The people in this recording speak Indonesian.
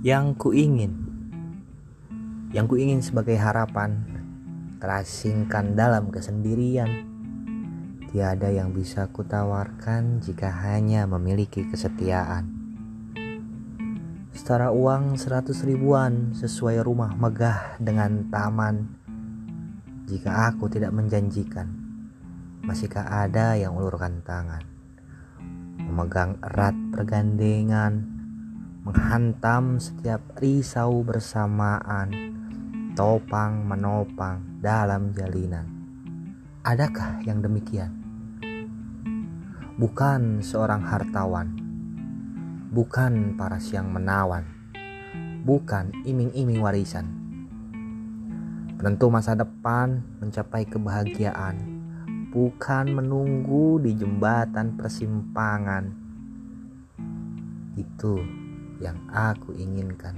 yang ku ingin yang ku ingin sebagai harapan terasingkan dalam kesendirian. Tiada yang bisa kutawarkan jika hanya memiliki kesetiaan. Setara uang seratus ribuan sesuai rumah megah dengan taman. Jika aku tidak menjanjikan masihkah ada yang ulurkan tangan? Memegang erat pergandengan menghantam setiap risau bersamaan, topang menopang dalam jalinan. Adakah yang demikian? Bukan seorang hartawan, bukan para siang menawan, bukan iming-iming warisan. Penentu masa depan mencapai kebahagiaan, bukan menunggu di jembatan persimpangan. Itu yang aku inginkan.